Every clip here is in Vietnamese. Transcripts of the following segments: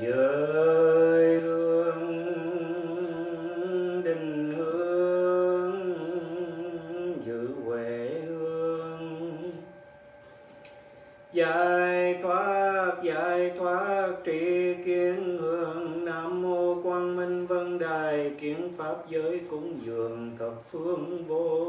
giới hương đình hương giữ huệ hương. Giải thoát giải thoát tri kiến hương. Nam mô quang minh vân đài, kiến pháp giới cúng dường thập phương vô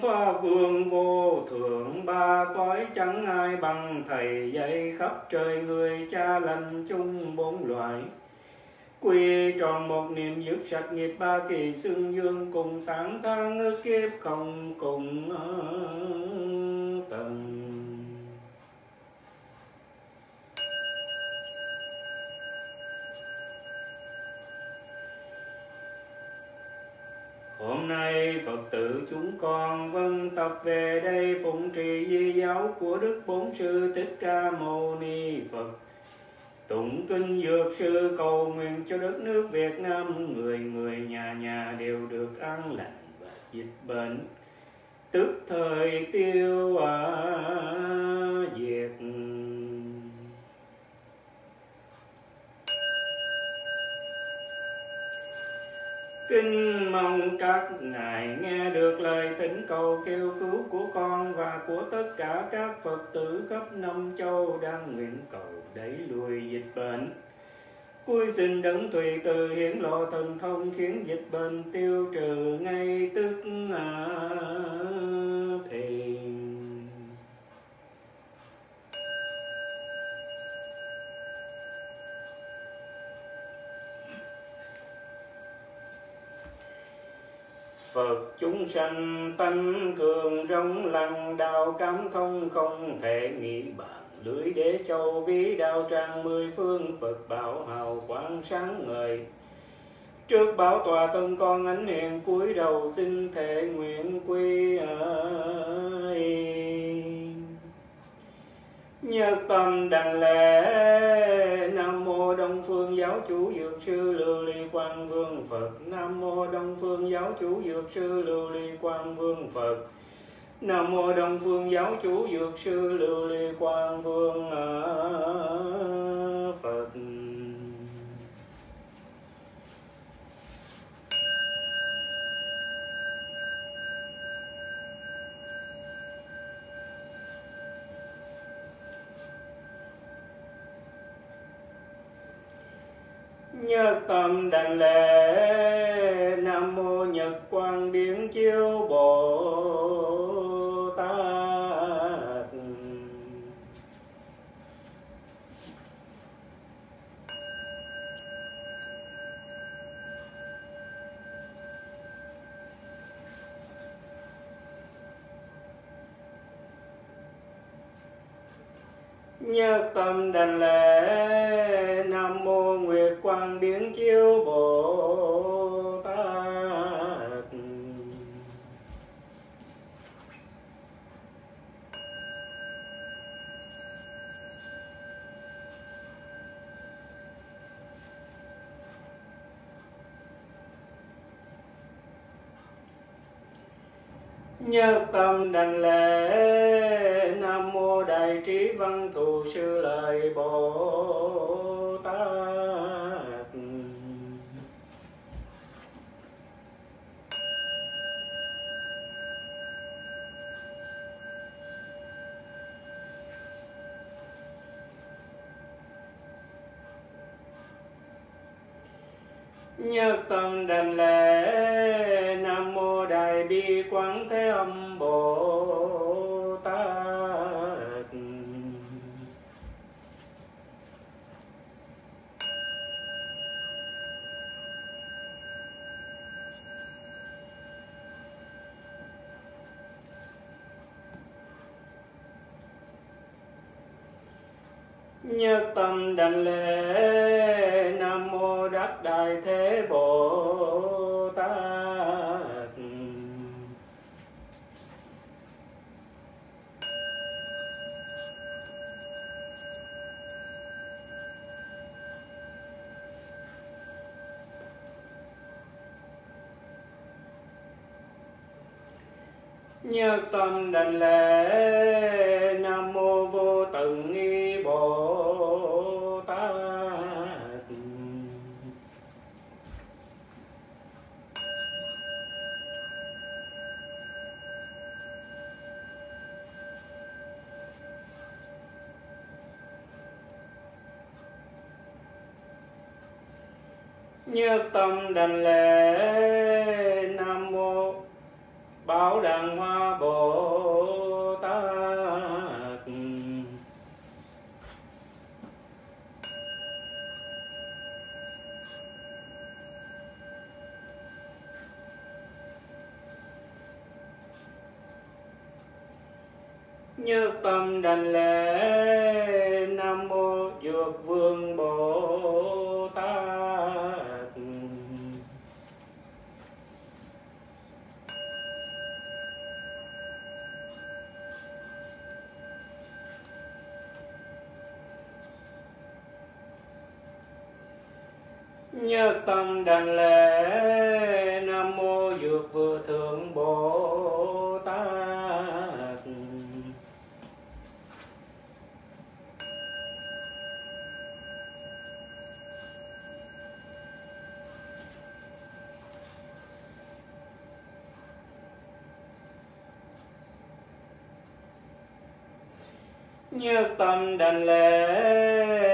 pha vương vô thượng, ba cõi chẳng ai bằng. Thầy dạy khắp trời người cha lành chung bốn loại. Quy tròn một niệm dứt sạch nghiệp ba kỳ xương dương cùng tán thang ức kiếp không cùng tầng Hôm nay Phật tử chúng con vân tập về đây phụng trì di giáo của Đức Bổn Sư Thích Ca Mâu Ni Phật. Tụng kinh dược sư cầu nguyện cho đất nước Việt Nam người người nhà nhà đều được an lành và dịch bệnh. Tức thời tiêu à, diệt. Kinh mong các ngài nghe được lời thỉnh cầu kêu cứu của con và của tất cả các Phật tử khắp năm châu đang nguyện cầu đẩy lùi dịch bệnh. Cuối xin đấng tùy từ hiển lộ thần thông khiến dịch bệnh tiêu trừ ngay tức à, thì. Phật chúng sanh tánh thường rong lăng đạo cảm thông không thể nghĩ bàn. Lưới đế châu ví đạo trang mười phương Phật bảo hào quang sáng ngời. Trước bảo tòa tân con ánh hiền cúi đầu xin thể nguyện quy ơi. Nhất tâm đảnh lễ, Nam mô Đông Phương Giáo chủ Dược sư Lưu Ly Quang Vương Phật. Nam mô Đông Phương Giáo chủ Dược sư Lưu Ly Quang Vương Phật. Nam mô Đông Phương Giáo chủ Dược sư Lưu Ly Quang Vương à, Phật. Nhất tâm đảnh lễ, Nam mô Nhật Quang Biến Chiếu Bồ Tát. Nhất tâm đảnh lễ Nguyệt Biến Chiếu Bồ Tát. Nhất tâm đảnh lễ, Nam mô Đại trí Văn Thù Sư Lợi Bồ nhất tâm đảnh lễ, nam mô đại bi quán thế âm bồ tát. Nhất tâm đảnh lễ Bát Đại Thế Bồ Tát. Nhớ tâm đảnh lễ tâm đành lễ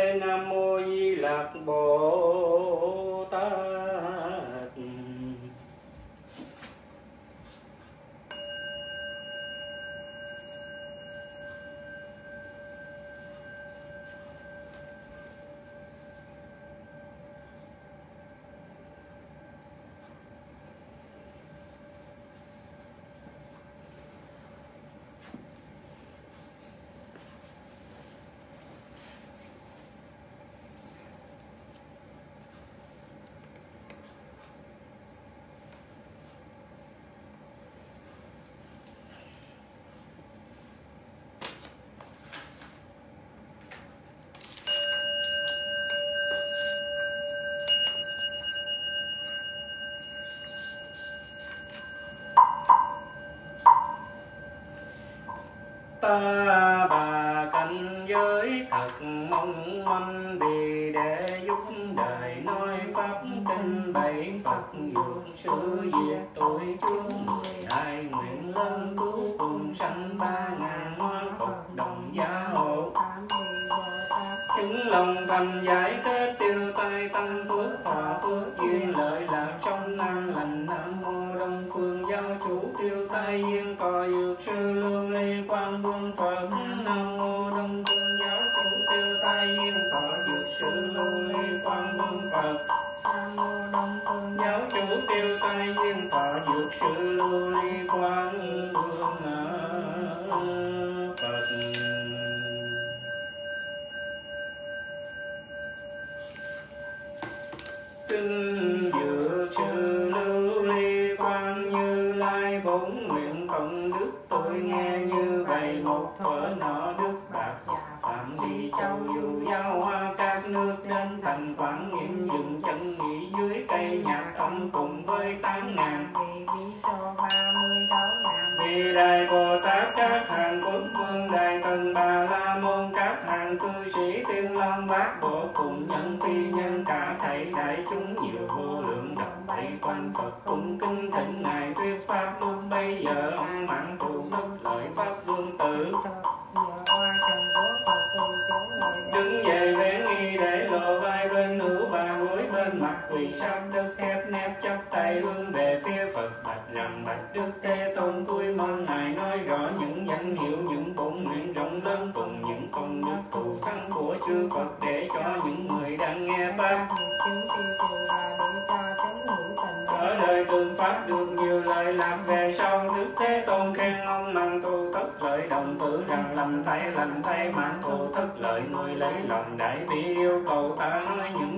uh, lòng đại bi yêu cầu ta nói những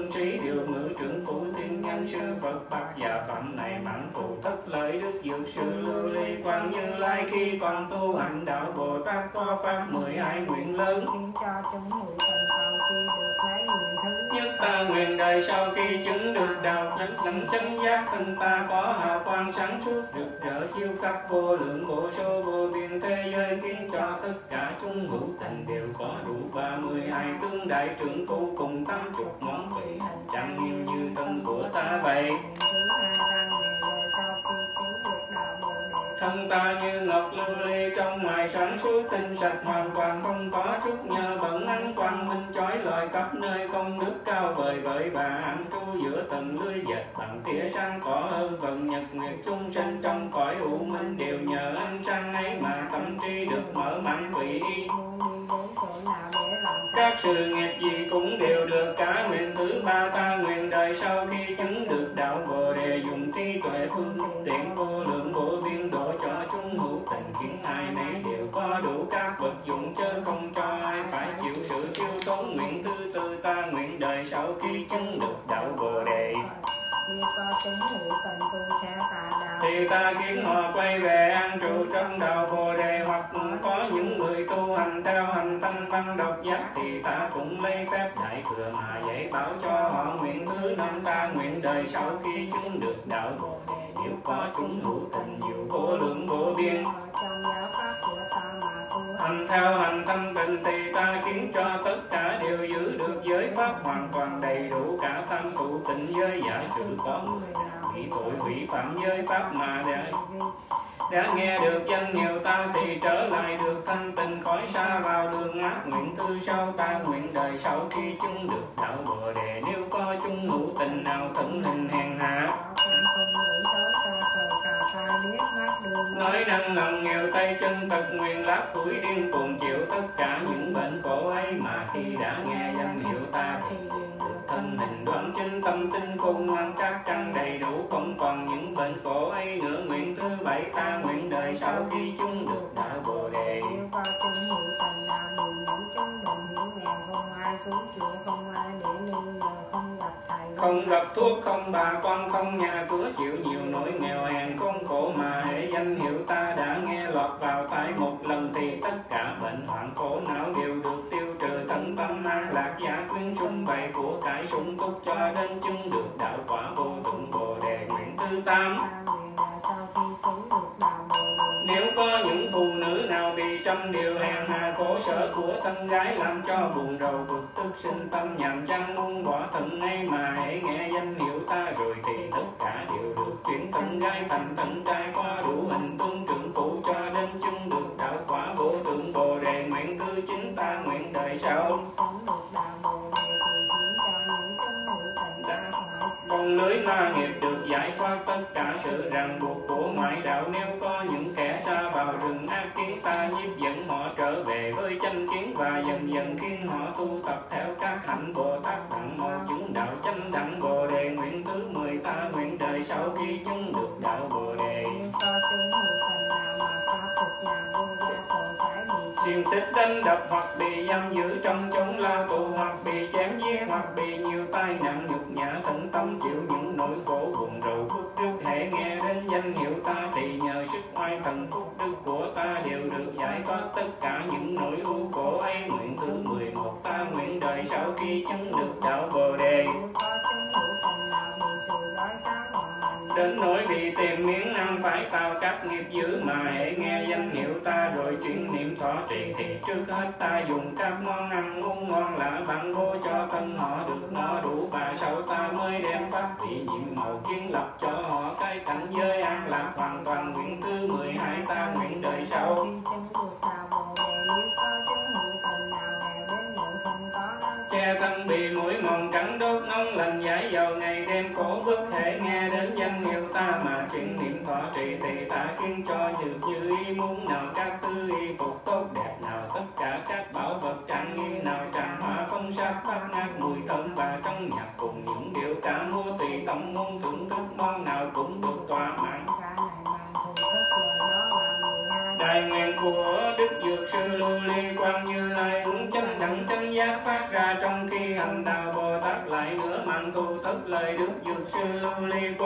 giải trí điều ngữ trưởng phụ thiên nhân sư phật bạc dạ giả phạm này mãn thù thất lợi đức dược sư lưu ly quan như lai. Khi còn tu hành đạo bồ tát có pháp mười hai nguyện lớn. Khiến cho chúng người thành sau khi được ta nguyện đời sau khi chứng được đạo nhất đẳng chánh giác thân ta có hào quang sáng suốt rực rỡ chiếu khắp vô lượng vô số vô biên thế giới khiến cho tất cả chúng hữu tình đều có đủ ba mươi hai tướng đại trưởng phu cùng tám chục món vị hành chẳng nghiêm như thân của ta vậy thân ta như ngọc lưu ly trong ngoài sáng suốt, tinh sạch hoàn toàn, không có chút nhờ bẩn ánh quang minh chói lọi khắp nơi. Công đức cao vời vợi bà an trú giữa tầng lưới dệt, bằng tia sáng tỏ hơn vần nhật nguyệt chung sinh. Trong cõi u minh đều nhờ ánh sáng ấy mà tâm trí được mở mang tùy ý. Các sự nghiệp gì cũng đều được cả nguyện thứ ba ta nguyện đời sau khi chứng được đạo bồ đề, dùng trí tuệ phương tiện vô lượng các vật dụng chớ không cho ai phải chịu sự tiêu tốn nguyện thứ tư ta nguyện đời sau khi chứng được đạo bồ đề. Thì ta khiến họ quay về an trụ trong đạo bồ đề hoặc có những người tu hành theo hành tâm văn độc giác thì ta cũng lấy phép đại thừa mà dạy bảo cho họ nguyện thứ năm ta nguyện đời sau khi chứng được đạo bồ đề. Nếu có chúng hữu tình nhiều vô lượng vô biên. Trong giáo pháp của ta mà hành theo hành tâm bình thì ta khiến cho tất cả đều giữ được giới pháp hoàn toàn đầy đủ cả tam tụ tịnh giới giả sử có người nào bị tội hủy phạm giới pháp mà để đã nghe được danh hiệu ta thì trở lại được thanh tịnh khỏi xa vào đường ác nguyện thư sau ta nguyện đời sau khi chứng được đạo bồ đề. Nếu có chung ngũ tình nào thận hình hèn hạ liếc mắt đường nói năng ngầm nghèo tay chân tật nguyện lát khủi điên cuồng chịu tất cả những bệnh khổ ấy. Mà khi đã nghe danh hiệu ta thì liền được thân hình đoán chính tâm tinh khôn ngoan các căn đầy đủ. Không còn những bệnh khổ ấy nữa, nguyện thứ bảy ta nguyện đời sau khi chúng không gặp thuốc, không bà con, không nhà cửa chịu nhiều nỗi nghèo hèn con khổ mà hệ danh hiệu ta đã nghe lọt vào tai một lần thì tất cả bệnh hoạn khổ não đều được tiêu trừ. Thân văn an lạc giả quyến chúng bày của cải sung túc cho đến chứng được đạo quả vô tụng bồ đề nguyện thứ tám trăm điều hèn hà khổ sở của thân gái làm cho buồn rầu bực tức sinh tâm. Nhàm chán muốn bỏ thân ngay mà hãy nghe danh hiệu ta rồi thì tất cả đều được. Chuyển thân gái thành thân trai qua đủ hình tương trưởng phụ cho đến chứng được. Đạo quả vô tượng bồ đề nguyện thứ chính ta nguyện đời sau. Được đạo bồ đề thì cho những chúng khỏi con lưới ma nghiệp được giải thoát tất cả sự ràng buộc của ngoại đạo. Nếu có những kẻ xa vào rừng xiềng xích đánh đập hoặc bị giam giữ trong chốn lao tù, hoặc bị chém giết, hoặc bị nhiều tai nạn nhục nhã, tận tâm chịu trước hết ta dùng các món ăn uống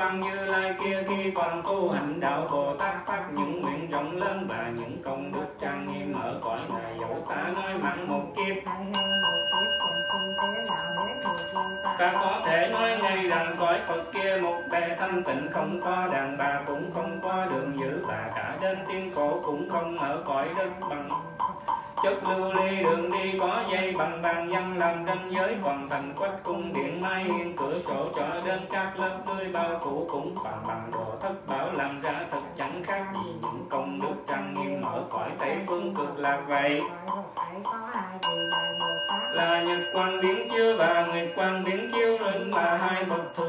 quang như lai kia khi còn tu hành đạo bồ tát phát những nguyện rộng lớn và những công đức trang nghiêm ở cõi này dẫu ta nói mặn một kiếp. Ta. Có thể nói ngay rằng cõi Phật kia một bề thanh tịnh không có đàn bà cũng không có đường giữ bà cả đến tiếng khổ cũng không ở cõi đất bằng chất lưu ly đường đi, có dây bằng vàng văn làm ranh giới còn thành quách cung điện mai hiên cửa sổ cho đến các lớp tươi bao phủ cũng toàn bằng đồ thất bảo, làm ra thật chẳng khác gì những công đức trang nghiêm mở cõi tây phương cực lạc vậy. Là nhật quan biến chiếu và nguyệt quan biến chiếu linh là hai bậc thường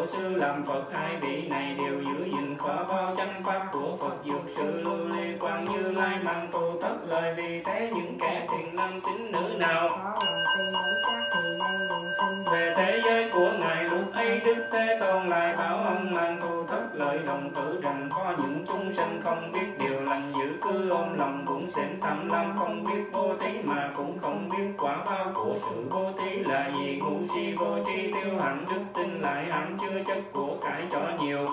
bộ sư làm phật hai vị này đều giữ gìn khó bao chánh pháp của phật. Dược sư lưu ly quan như lai mang tu tất lời vì thế những kẻ thiện nam tín nữ nào về thế giới của ngài lúc ấy đức thế tôn lại bảo ông mang tu thất lợi đồng tử rằng có những chúng sinh không biết lại hạnh chưa chất của cải cho nhiều.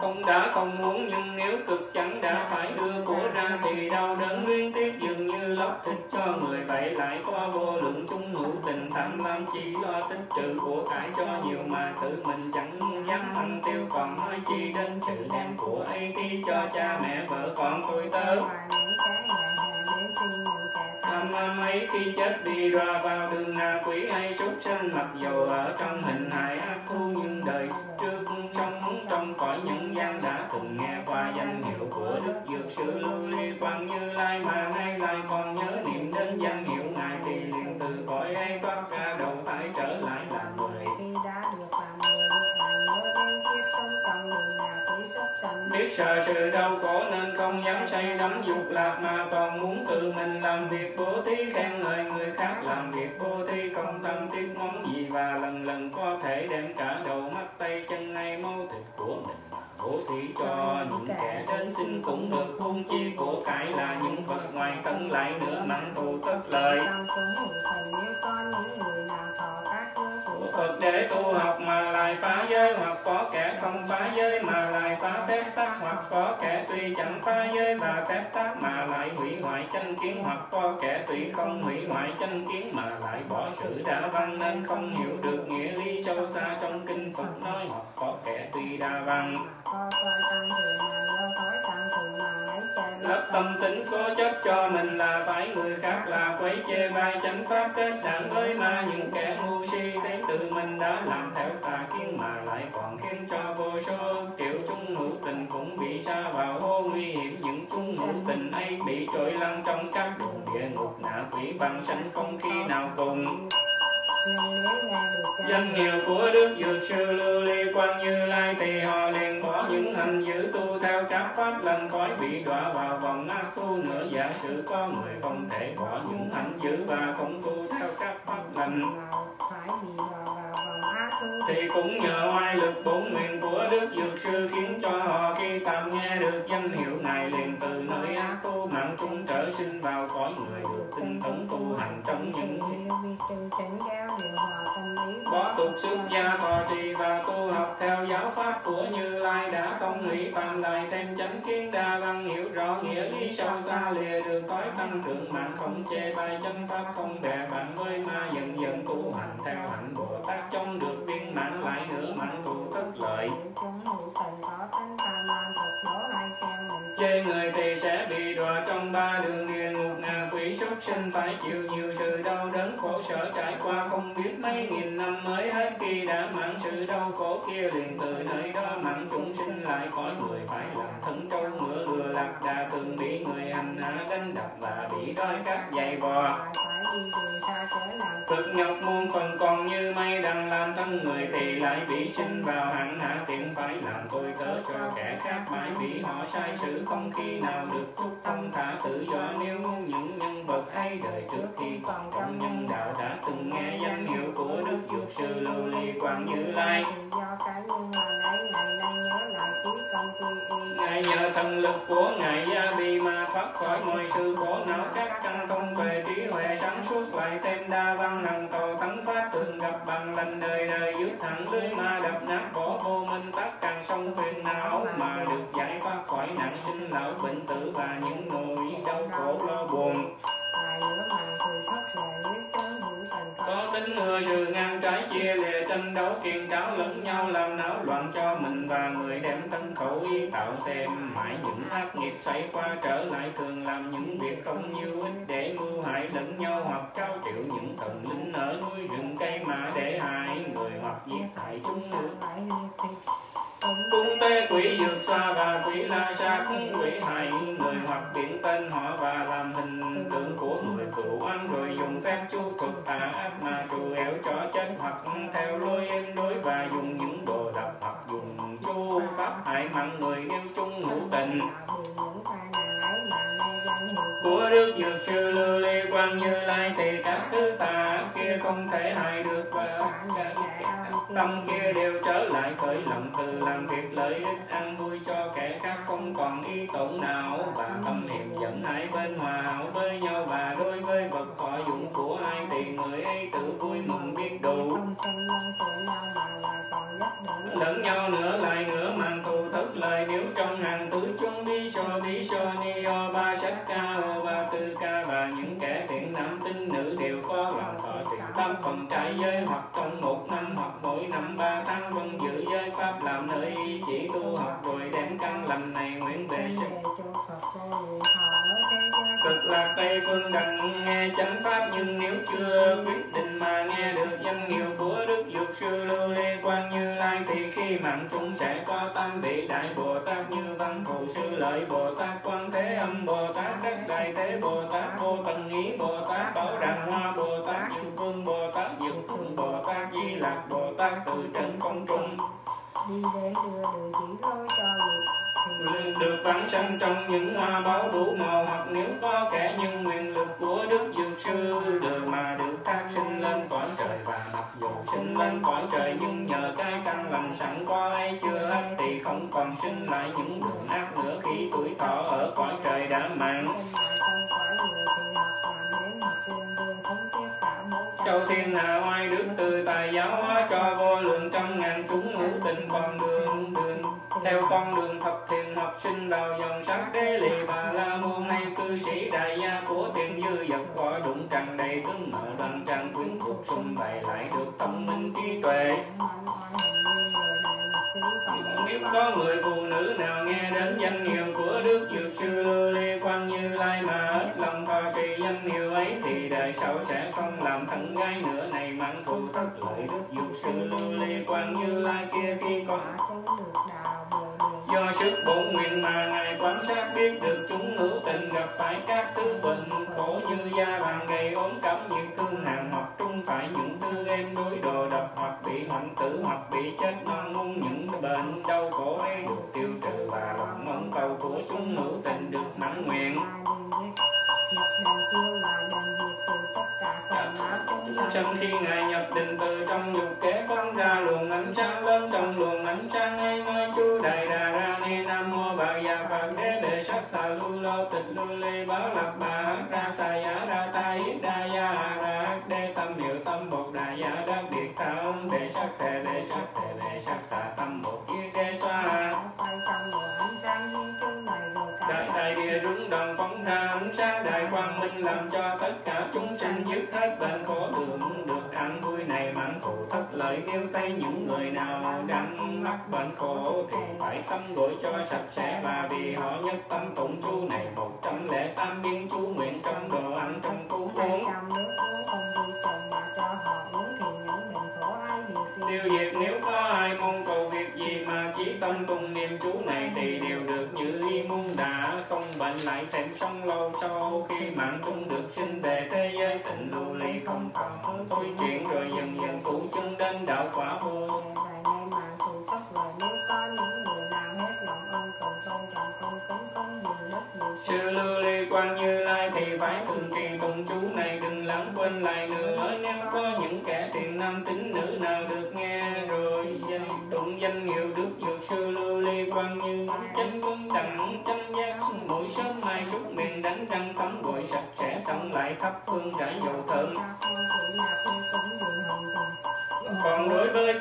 Không đã không muốn nhưng nếu cực chẳng đã phải đưa của ra thì đau đớn liên tiếp dường như lóc thịt cho người vậy lại có vô lượng chúng hữu tình tham lam chỉ lo tích trữ của cải cho nhiều mà tự mình chẳng dám ăn tiêu. Còn nói chi đến sự đem của ấy tí cho cha mẹ vợ con tôi tớ tham lam ấy khi chết đi ra vào đường ngạ quỷ hay súc sanh mặc dù ở trong hình hài ác thu nhưng đời trước sợ sự đau khổ nên không dám say đắm dục lạc mà còn muốn tự mình làm việc bố thí khen ngợi người khác. Làm việc bố thí không tâm tiếc món gì và lần lần có thể đem cả đầu mắt tay chân ngay máu thịt của mình mà bố thí cho những kẻ đến xin cũng được. Buông chi của cải là những vật ngoài thân lại nữa mặn thù tất lợi Phật để tu học mà lại phá giới, hoặc có kẻ không phá giới mà lại phá phép tắc, hoặc có kẻ tuy chẳng phá giới và phép tắc mà lại hủy hoại chân kiến, hoặc có kẻ tuy không hủy hoại chân kiến mà lại bỏ sự đa văn, nên không hiểu được nghĩa lý sâu xa trong kinh Phật nói, hoặc có kẻ tuy đa văn lấp tâm tính cố chấp cho mình là phải người khác là quấy chê bai chánh pháp kết đảng với ma. Những kẻ ngu si thấy tự mình đã làm theo tà kiến mà lại còn khiến cho vô số triệu chúng hữu tình cũng bị xa vào hô nguy hiểm. Những chúng hữu tình ấy bị trội lăn trong các đường địa ngục ngạ quỷ bằng sanh không khi nào cùng danh hiệu của đức dược sư lưu ly quan như lai thì họ liền bỏ những hành giữ tu theo trác pháp lần khói bị đọa vào vòng ác tu nữa giả sử có người không thể bỏ những hành giữ và không tu theo trác pháp lành. Thì cũng nhờ oai lực bổn nguyện của đức dược sư khiến cho họ khi tạm nghe được danh hiệu bỏ tục xuất gia thọ trì và tu học theo giáo pháp của như lai đã không hủy phạm lại thêm chánh kiến đa văn hiểu rõ nghĩa lý sâu xa lìa được tối tăng trưởng mạng không chê bai chánh pháp không bè bạn với ma dần dần tu hành theo hạnh súc sinh phải chịu nhiều sự đau đớn khổ sở trải qua. Không biết mấy nghìn năm mới hết khi đã mãn sự đau khổ kia, liền từ nơi đó mặn chúng sinh lại cõi người. Phải làm thân trâu ngựa lừa lạc đà thường bị người hành hạ đánh đập và bị đói cắt dày bò cực nhọc muôn phần còn như mây đang làm thân người thì lại bị sinh vào hạng phải làm tôi cớ cho kẻ khác mãi bị họ sai sự không khi nào được chút thông thả tự do, nếu những nhân vật ấy đời trước khi còn trong nhân đạo đã từng nghe danh hiệu của đức dược sư lưu ly quang như lai. Do cá nhân mà ấy ngày nay nhớ lại chí công quy y Ngài nhờ thần lực của Ngài Gia Bi mà thoát khỏi mọi sự khổ não các căn thông về trí huệ sáng suốt. Lại thêm đa văn hằng cầu thắng phát thường gặp bằng lành đời đời, dứt thẳng lưới ma đập nát bỏ vô đấu kiên tráo lẫn nhau, làm náo loạn cho mình và người đem thân khẩu ý tạo thêm. Mãi những ác nghiệp xảy qua trở lại thường làm những việc không như ích để mưu hại lẫn nhau, hoặc trao triệu những thần linh ở núi rừng cây mà để hại người, hoặc giết hại chúng nữa cung tê quỷ dược xoa và quỷ la sát quỷ hại người, hoặc biển tên họ và làm hình tượng của người cựu ăn rồi dùng phép chu thuật tà ác mà trù pháp hại mạng người yêu chung hữu tình. của đức dược sư lưu ly quang như lai thì các thứ tà kia không thể hại được và tâm kia đều trở lại khởi lòng từ làm việc lợi ích trong những hoa báo đủ màu, hoặc nếu có kẻ nhân nguyện lực của đức dược sư, đời mà được thác sinh lên cõi trời và mặc dù sinh lên cõi trời, nhưng nhờ cái căn lành sẵn có ấy chưa hết, thì không còn sinh lại những đường ác nữa khi tuổi thọ ở cõi trời đã mãn. Châu thiên hạ oai đức từ tài giáo hóa cho vô lượng trăm ngàn chúng hữu tình con đường đường, theo con đường thập thiện Chúng sanh những người nào đang mắc bệnh khổ thì phải tâm gội cho sạch sẽ. Và vì họ nhất tâm tụng chú này một trăm lẻ tám biến chú nguyện trong đồ ăn trong cú uống. tiêu diệt nếu có ai mong cầu việc gì mà chỉ tâm cùng niệm chú này thì đều được như ý muốn đã. Không bệnh lại thêm sống lâu sau khi mạng chung được sinh về thế giới. Tình lưu ly không còn thôi chuyện rồi dần dần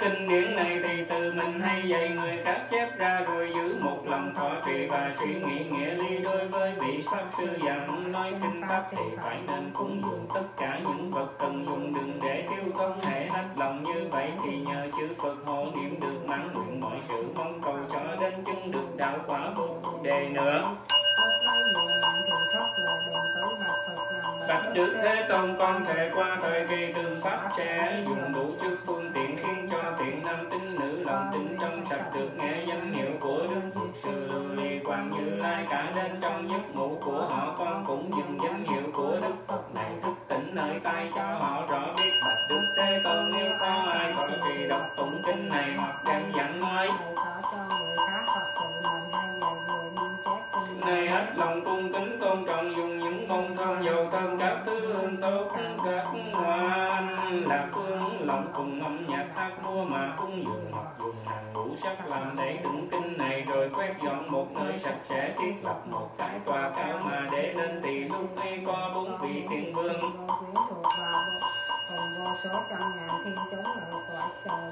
kinh điển này thì từ mình hay dạy người khác chép ra rồi giữ một lòng thọ trì và suy nghĩ nghĩa lý đối với vị pháp sư dặn, nói kinh pháp thì phải nên cúng dường tất cả những vật cần dùng, đừng để thiếu công hệ hết lòng. Như vậy thì nhờ chữ Phật hộ niệm được mãn nguyện, mọi sự mong cầu cho đến chứng được đạo quả vô đề nữa. Bạch Đức Thế Tôn, con thể qua thời kỳ tương pháp sẽ dùng đủ chức phu tiện nam tín nữ, lòng tin trong sạch được nghe danh hiệu của Đức Dược Sư. Lưu Ly quan Như Lai cả đến trong giấc ngủ của họ, con cũng dừng danh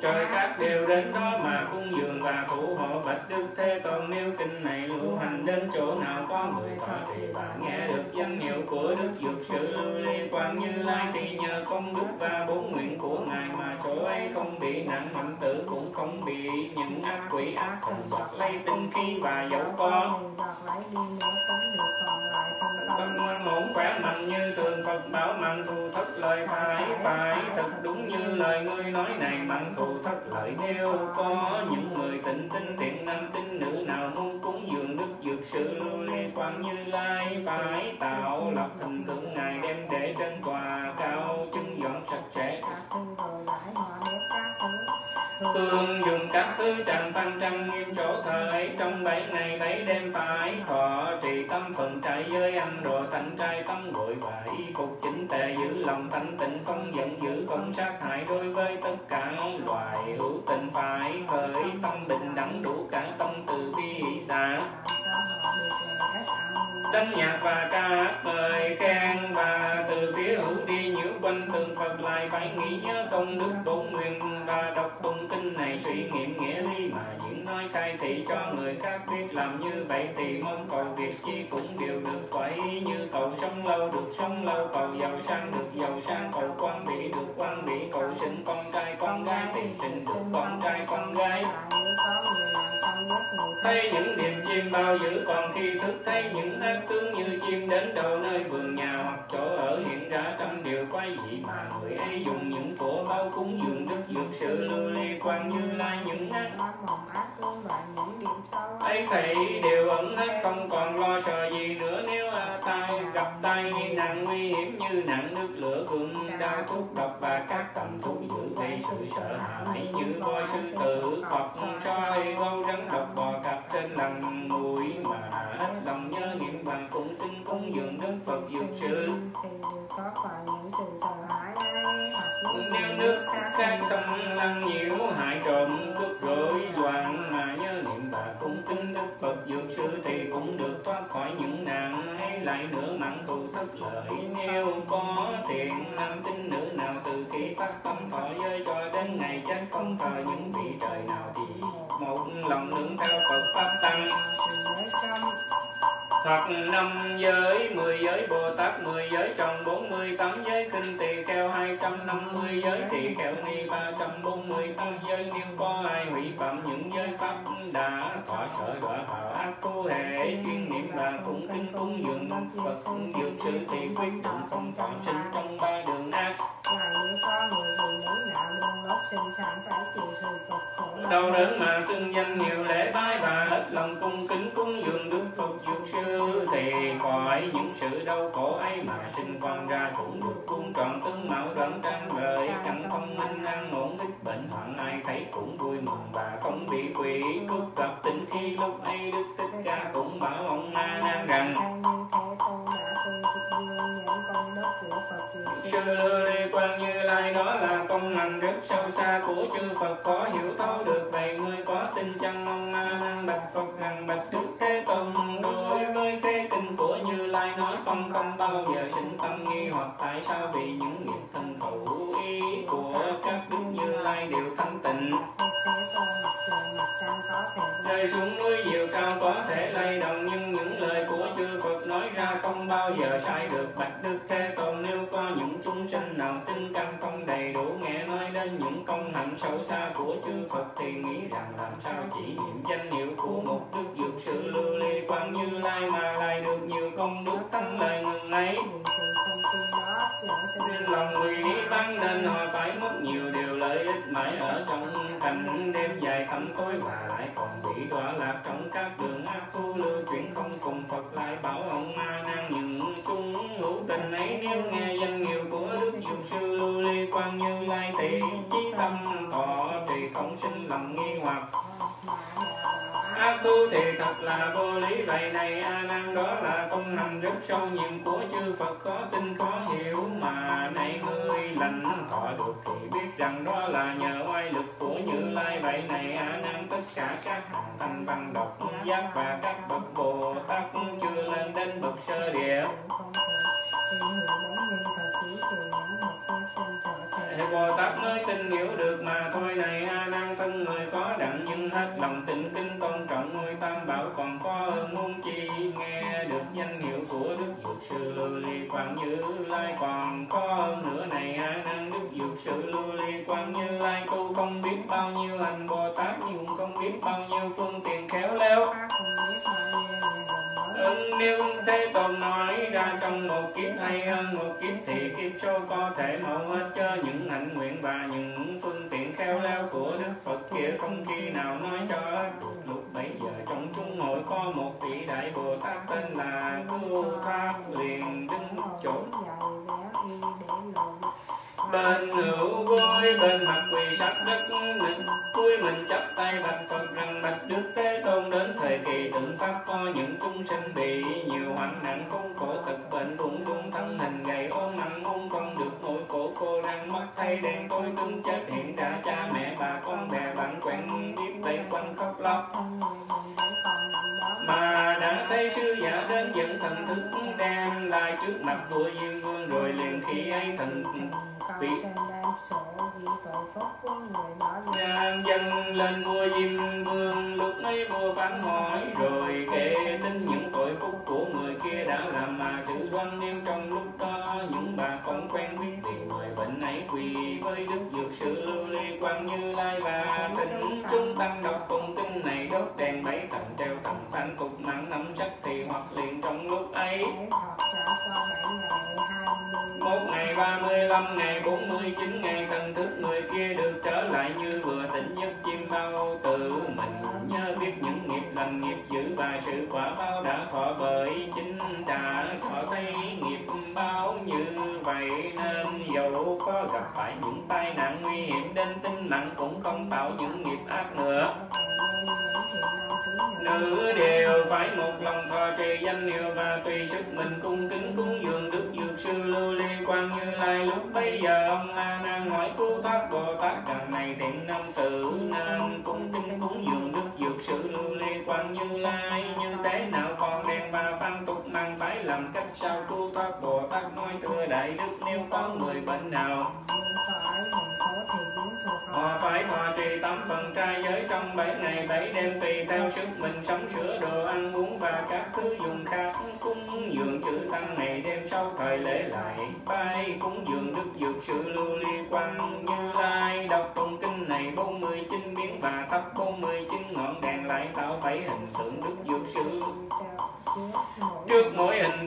trời khác đều đến đó mà cung dường và thủ hộ bạch đức thế tôn nếu kinh này lưu hành đến chỗ nào có người thọ trì và nghe được danh hiệu của đức dược sư lưu ly quang như lai thì nhờ công đức và bốn nguyện của ngài mà chỗ ấy không bị nạn mạnh tử cũng không bị những ác quỷ ác thần đoạt lấy tinh khí và dẫu có tâm ngoan ổn khỏe mạnh như thường Phật bảo mạng thù lời ngươi nói này mạng thù thất lợi. Nếu có những người tịnh tinh thiện nam tín nữ nào muốn cúng dường đức dược sự luôn Hương dùng các thứ trần văn trăng nghiêm chỗ thờ ấy trong bảy ngày bảy đêm phải thọ trì tâm phần trại giới ăn đồ thành trai tâm gội và y phục chính tề giữ lòng thanh tịnh, không giận dữ, không sát hại. Đối với tất cả loài hữu tình phải khởi tâm bình đẳng, đủ cả tâm từ bi xả. Đánh nhạc và ca hát khen và từ phía hữu đi nhiễu quanh, tượng Phật lại phải nghĩ nhớ công đức bổn nguyện thì thị cho người khác biết làm như vậy thì mong cầu việc chi cũng đều được. Vậy như cầu sống lâu được sống lâu, cầu giàu sang được giàu sang, cầu quan bị được quan bị cầu sinh con trai con gái thì sinh được con trai con gái. Thấy những niềm chim bao giữ, còn khi thức thấy những ác tướng như chim đến đầu nơi vườn nhà hoặc chỗ ở, hiện ra trăm điều quái dị mà người ấy dùng. Những của bao cúng dường đức, dược sự lưu ly quan như lai, những ác ấy thầy đều ẩn hết không còn lo sợ gì nữa. Nếu à, tai gặp tai nạn nguy hiểm như nạn nước lửa gừng đau thuốc độc và các hoặc năm giới, mười giới Bồ Tát, mười giới trong bốn mươi tám giới kinh tỳ kheo hai trăm năm mươi giới tỳ kheo ni ba trăm bốn mươi tám giới nếu có ai hủy phạm những giới pháp đã thọ sở đọa vào ác tu hệ chuyên niệm là cũng kinh cúng dường Phật dược sự thì quyết định không thọ sinh trong ba đường ác. Là nếu người phụ nữ nào luôn lót sinh sản phải chịu sự cực khổ đau đớn mà xưng danh nhiều lễ bái và hết lòng cung kính cúng dường đức phật dược sư thì khỏi những sự đau khổ ấy mà sinh quan ra cũng được vuông tròn tướng mạo đoạn trang lời căn thông minh an ổn ít bệnh hoạn ai thấy cũng vui mừng và không bị quỷ cướp gặp tình khi lúc ấy đức thích ca cũng bảo ông sư lưu ly quan như lai, đó là công hành rất sâu xa của chư phật. Khó hiểu thấu được vậy ngươi có tin chăng mong a nan bạch phật, rằng bạch đức thế tôn. Đối với thế kinh của như lai, nói con không bao giờ sinh tâm nghi hoặc tại sao? Vì những nghiệp thân khẩu ý của các đức như lai đều thanh tịnh. Rơi xuống núi nhiều cao có thể lay động, nhưng những lời của chư Phật nói ra không bao giờ sai được. Bạch đức thế thật là vô lý, vậy này a nan đó là công hành rất sâu. Nhiệm của chư phật khó tin, khó hiểu. Mà này ngươi lành thọ được thì biết rằng đó là nhờ oai lực của như lai. Vậy này a nan, tất cả các hạng thanh văn độc, giác và các bậc bồ tát chưa lên đến bậc sơ địa. Bồ Tát mới tin hiểu được mà thôi. Này A Nan, thân người khó đặng nhưng hết lòng tịnh kinh thể mẫu hết cho những hạnh nguyện và những phương tiện khéo léo của Đức Phật. Kia không khi nào nói cho lúc bấy giờ trong chúng hội có một vị đại Bồ Tát tên là Cưu Tháp liền đứng chỗ. Bên hữu gối bên mặt quỳ sát đất, mình cúi mình chắp tay bạch phật rằng, bạch đức thế tôn, đến thời kỳ tượng pháp, có những chúng sinh bị nhiều hoạn nạn không vua diêm vương rồi liền khi ấy thần vị Ngang dân lên vua và sức mình cung kính cúng dường đức dược sư lưu ly quan như lai. Lúc bấy giờ ông a nan hỏi cứu thoát bồ tát, đằng này thiện nam tử nam cung kính cúng dường đức dược sư lưu ly quan như lai. Như thế nào còn đem và phan tục mang phải làm cách sao cứu thoát bồ tát? Nói thưa đại đức, nếu có người bệnh nào trong bảy ngày, bảy đêm tùy theo sức mình sống sửa đồ ăn uống và các thứ dùng khác. Cúng dường chữ tăng ngày đêm sau thời lễ lại. Bay cúng dường đức dược sự lưu ly quang. Như lai đọc tụng kinh này 49 biến và thắp 49 ngọn đèn lại tạo bảy hình tượng đức dược sự. Trước mỗi hình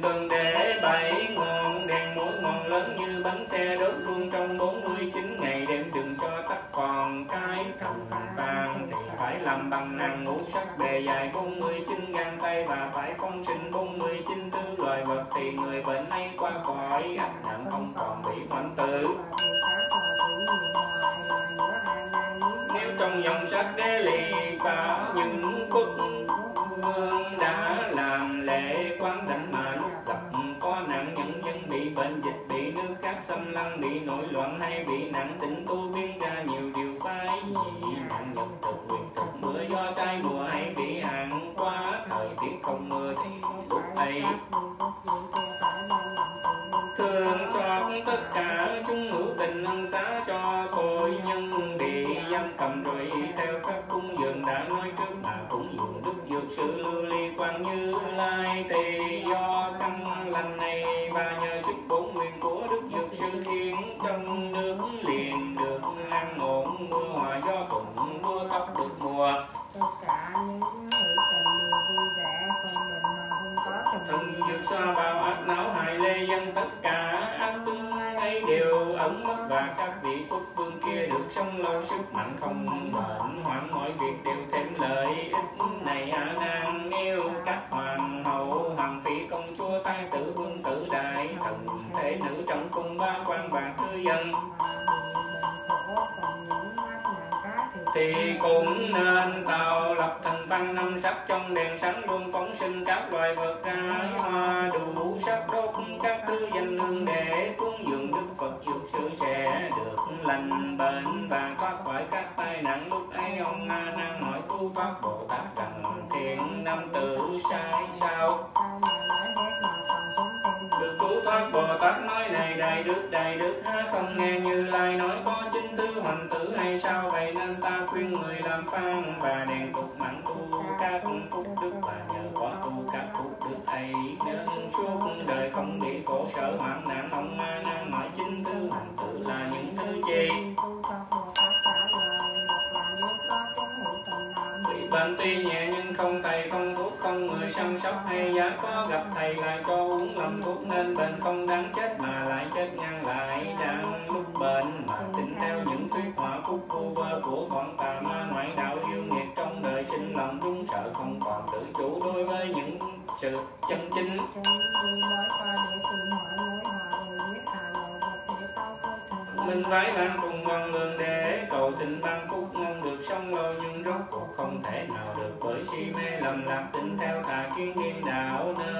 thần dược xa bao ác não hại lê dân, tất cả ác tướng ấy đều ẩn mất và các vị quốc vương kia được sống lâu sức mạnh không bệnh hoạn mọi việc đều thêm lợi ích này, a nan yêu các hoàng hậu, hoàng phi công chúa, thái tử, vương tử, đại thần thể nữ trong cung, ba quan và tư dân. Thì cũng nên tạo lập thần văn năm sắc trong đèn sáng luôn các loài vật ra hoa, đủ sắc đốt các thứ danh hương để cúng dường đức phật dục sự sẽ được lành bệnh và thoát khỏi các tai nạn. Lúc ấy ông a nan nói cứu thoát bồ tát cần thiện nam tử sai sao? Được cứu thoát bồ tát nói, này đại đức đại đức ha không nghe như lai nói có chính thứ hoành tử hay sao? Vậy nên ta khuyên người làm phan và đèn gặp thầy lại cho uống làm thuốc nên bệnh không đáng chết mà lại chết ngăn lại. Đang lúc bệnh mà tin theo những thuyết họa phúc vô vơ của bọn tà ma ngoại đạo yêu nghiệt trong đời sinh lòng đúng sợ không còn tự chủ đối với những sự chân chính. Mình phải mang cùng ngon đường để cầu xin ban phúc ngon được sống lâu nhưng rốt cuộc không thể nào được bởi si mê lầm lạc tin theo tà kiến điên đạo nơi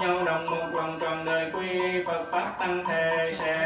nhau đồng một lòng trần đời quy phật pháp tăng thề sẽ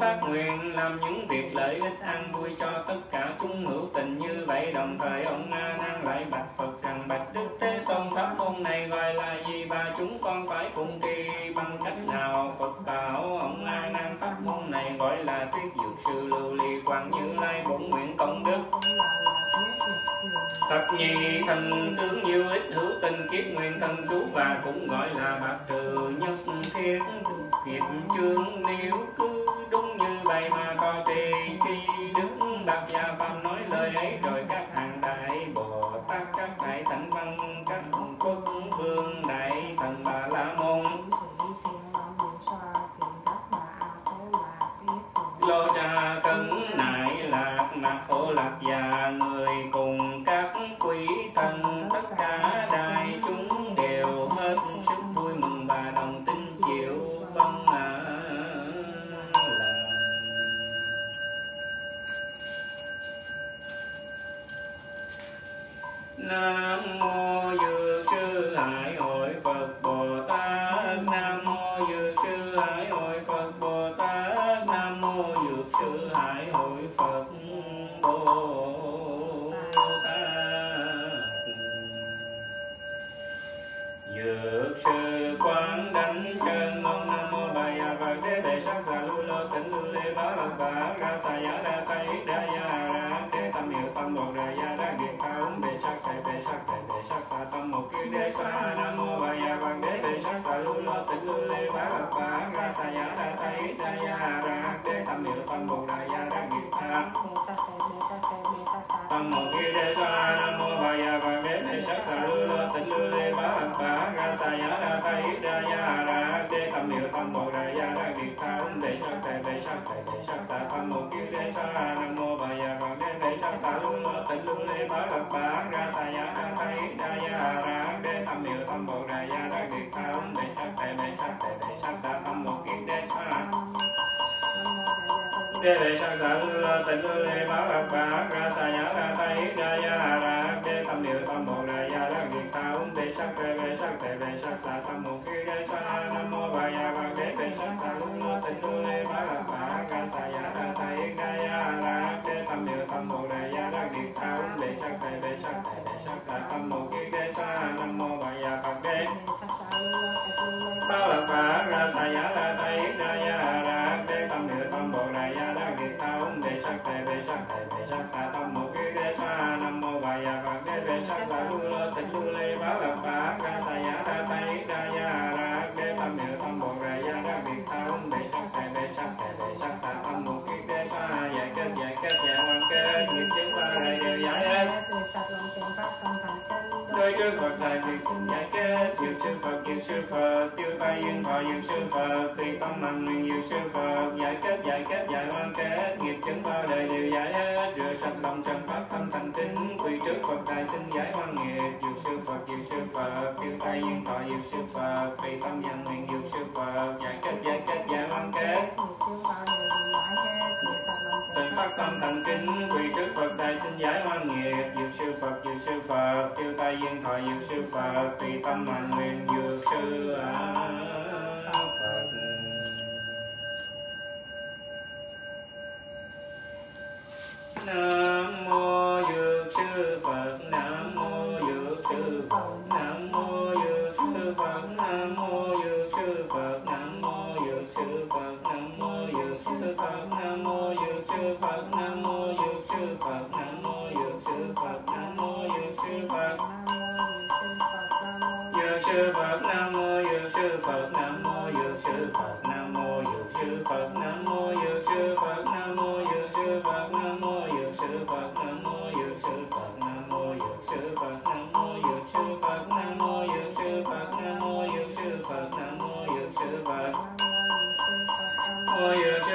phát nguyện, làm những việc lợi ích an vui cho tất cả chúng hữu tình. Như vậy đồng thời ông a nan lại bạch phật rằng, bạch đức thế tôn, pháp môn này gọi là gì? Và chúng con phải phụng trì bằng cách nào? Phật bảo, ông a nan pháp môn này gọi là thuyết dược sư lưu ly quan như lai bổn nguyện công đức. Thập nhị thần tướng nhiều ít hữu tình, kiếp nguyện thần chú và cũng gọi là bạch trừ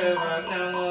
Namah Namah.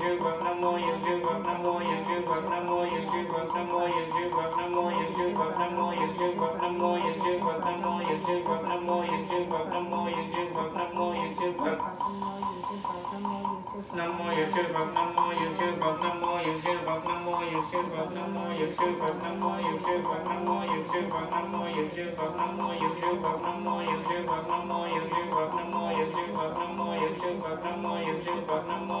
sư phật nam mô dược sư phật nam mô dược sư phật nam mô dược sư phật nam mô dược sư phật nam mô dược sư phật nam mô dược sư phật nam mô dược sư phật nam mô dược sư phật nam mô dược sư phật nam mô dược sư phật nam mô dược sư phật nam mô dược sư phật nam mô dược sư phật nam mô dược sư phật nam mô dược sư phật nam mô dược sư phật nam mô dược sư phật nam mô dược sư phật nam mô dược sư phật nam mô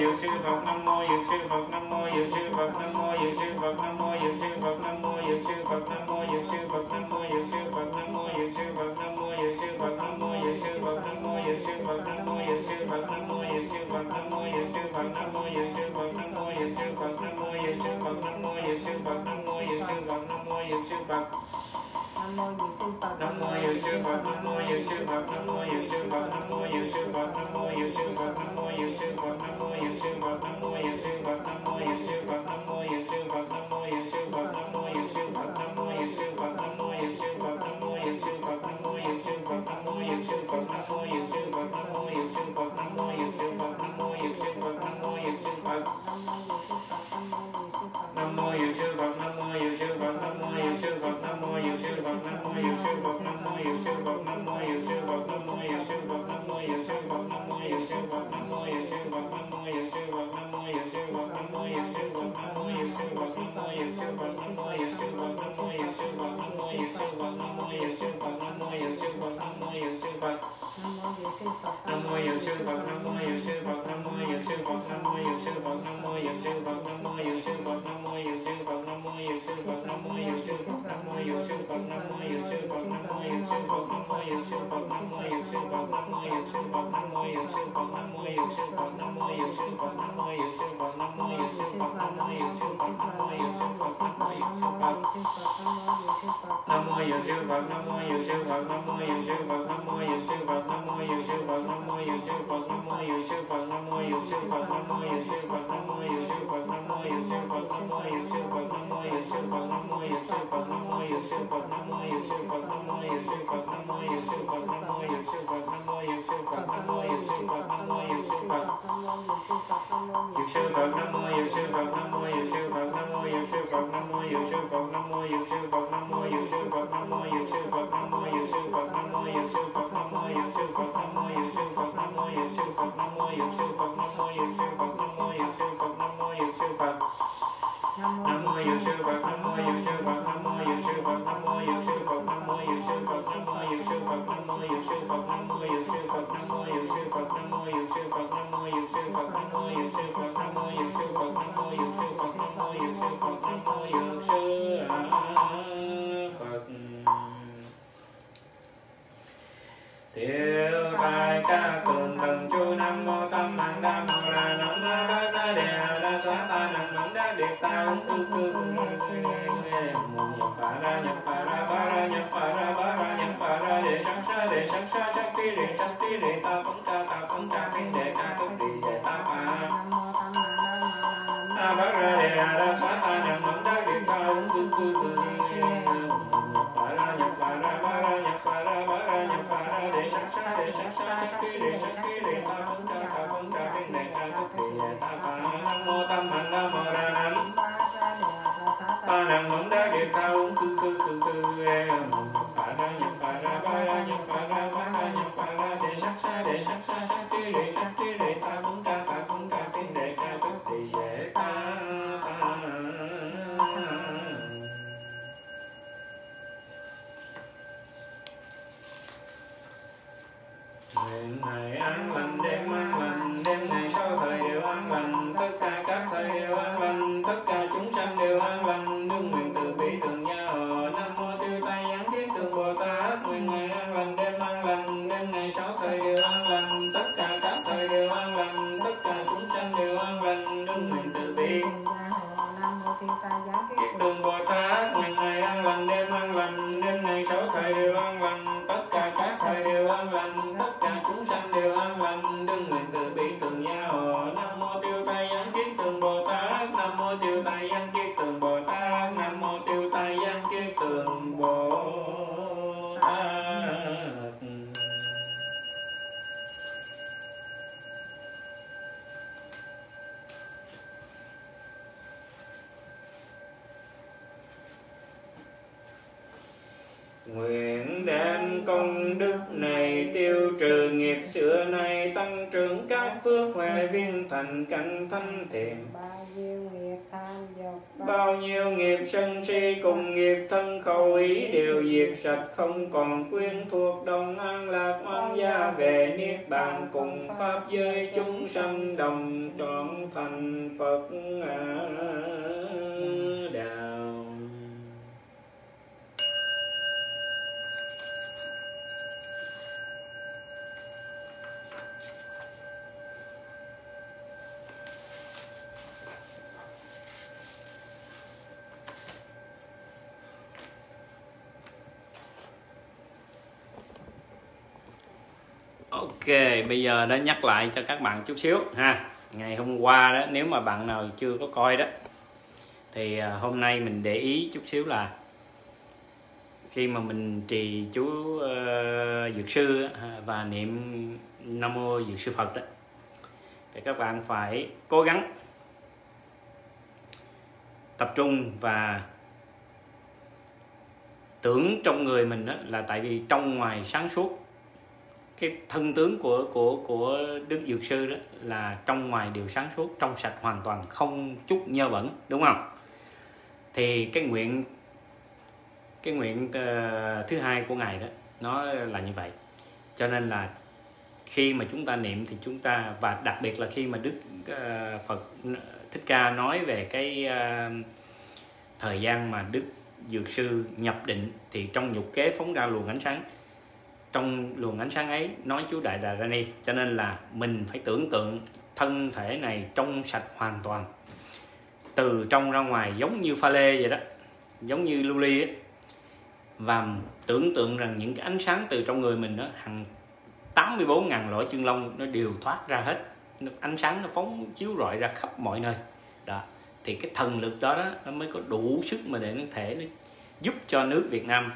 dược sư phật nam mô dược sư phật nam mô dược sư phật nam mô dược sư phật nam mô dược sư phật nam mô dược sư phật nam mô 有想法那么有想法那么有想法那么有想法那么有想法那么有想法那么有想法那么有想法那么有想法那么有想法有法有法 Hare Hara Swatana âu ý đều diệt sạch không còn quyên thuộc đồng an lạc oan gia về niết bàn cùng pháp giới chúng sanh đồng trọn thành phật à. ok bây giờ đã nhắc lại cho các bạn chút xíu ha. Ngày hôm qua đó nếu mà bạn nào chưa có coi đó thì à, hôm nay mình để ý chút xíu là khi mà mình trì chú uh, dược sư và niệm nam mô dược sư phật đó thì các bạn phải cố gắng tập trung và tưởng trong người mình đó là tại vì trong ngoài sáng suốt cái thân tướng của của của đức dược sư đó là trong ngoài đều sáng suốt trong sạch hoàn toàn không chút nhơ bẩn đúng không? Thì cái nguyện cái nguyện ờ, thứ hai của ngài đó nó là như vậy. Cho nên là khi mà chúng ta niệm thì chúng ta và đặc biệt là khi mà đức uh, phật thích ca nói về cái uh, thời gian mà đức dược sư nhập định thì trong nhục kế phóng ra luồng ánh sáng trong luồng ánh sáng ấy nói chú đại đà ra ni. Cho nên là mình phải tưởng tượng thân thể này trong sạch hoàn toàn. Từ trong ra ngoài giống như pha lê vậy đó giống như lưu ly ấy. và tưởng tượng rằng những cái ánh sáng từ trong người mình đó hàng 84.000 loại chân lông nó đều thoát ra hết. Ánh sáng nó phóng chiếu rọi ra khắp mọi nơi. Đó thì cái thần lực đó, đó nó mới có đủ sức mà để nó thể nó giúp cho nước Việt Nam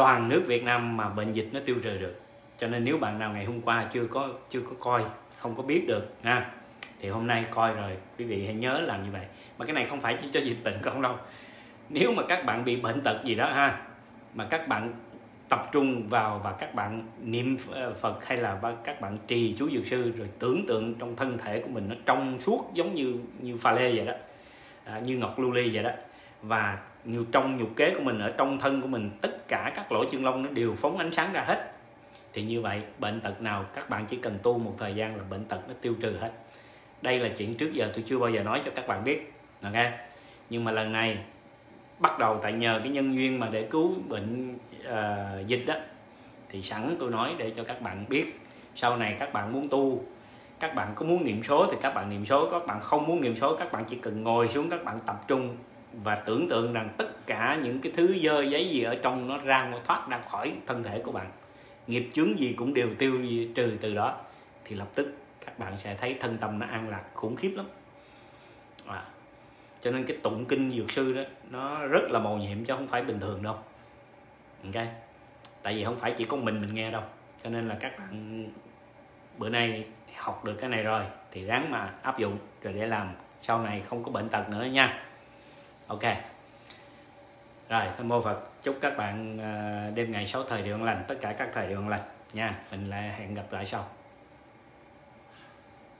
toàn nước Việt Nam mà bệnh dịch nó tiêu trừ được. Cho nên nếu bạn nào ngày hôm qua chưa có chưa có coi không có biết được ha thì hôm nay coi rồi. Quý vị hãy nhớ làm như vậy. Mà cái này không phải chỉ cho dịch bệnh không đâu. Nếu mà các bạn bị bệnh tật gì đó ha mà các bạn tập trung vào và các bạn niệm ờ, Phật hay là các bạn trì chú dược sư rồi tưởng tượng trong thân thể của mình nó trong suốt giống như như pha lê vậy đó à, như ngọc lưu ly vậy đó và nhiều trong nhục kế của mình ở trong thân của mình tất cả các lỗ chân lông nó đều phóng ánh sáng ra hết. Thì như vậy bệnh tật nào các bạn chỉ cần tu một thời gian là bệnh tật nó tiêu trừ hết. Đây là chuyện trước giờ tôi chưa bao giờ nói cho các bạn biết ok? Nhưng mà lần này bắt đầu tại nhờ cái nhân duyên mà để cứu bệnh uh, dịch đó thì sẵn tôi nói để cho các bạn biết. Sau này các bạn muốn tu các bạn có muốn niệm số thì các bạn niệm số các bạn không muốn niệm số các bạn chỉ cần ngồi xuống các bạn tập trung và tưởng tượng rằng tất cả những cái thứ dơ giấy gì ở trong nó ra thoát ra khỏi thân thể của bạn. Nghiệp chướng gì cũng đều tiêu trừ từ đó. Thì lập tức các bạn sẽ thấy thân tâm nó an lạc, khủng khiếp lắm. À. cho nên cái tụng kinh dược sư đó, nó rất là màu nhiệm chứ không phải bình thường đâu. Ok? Tại vì không phải chỉ có mình mình nghe đâu. Cho nên là các bạn bữa nay học được cái này rồi thì ráng mà áp dụng rồi để làm. Sau này không có bệnh tật nữa nha ok. Rồi thôi mô phật. Chúc các bạn à, đêm ngày sáu thời điều an lành, tất cả các thời điều an lành nha. Mình lại hẹn gặp lại sau.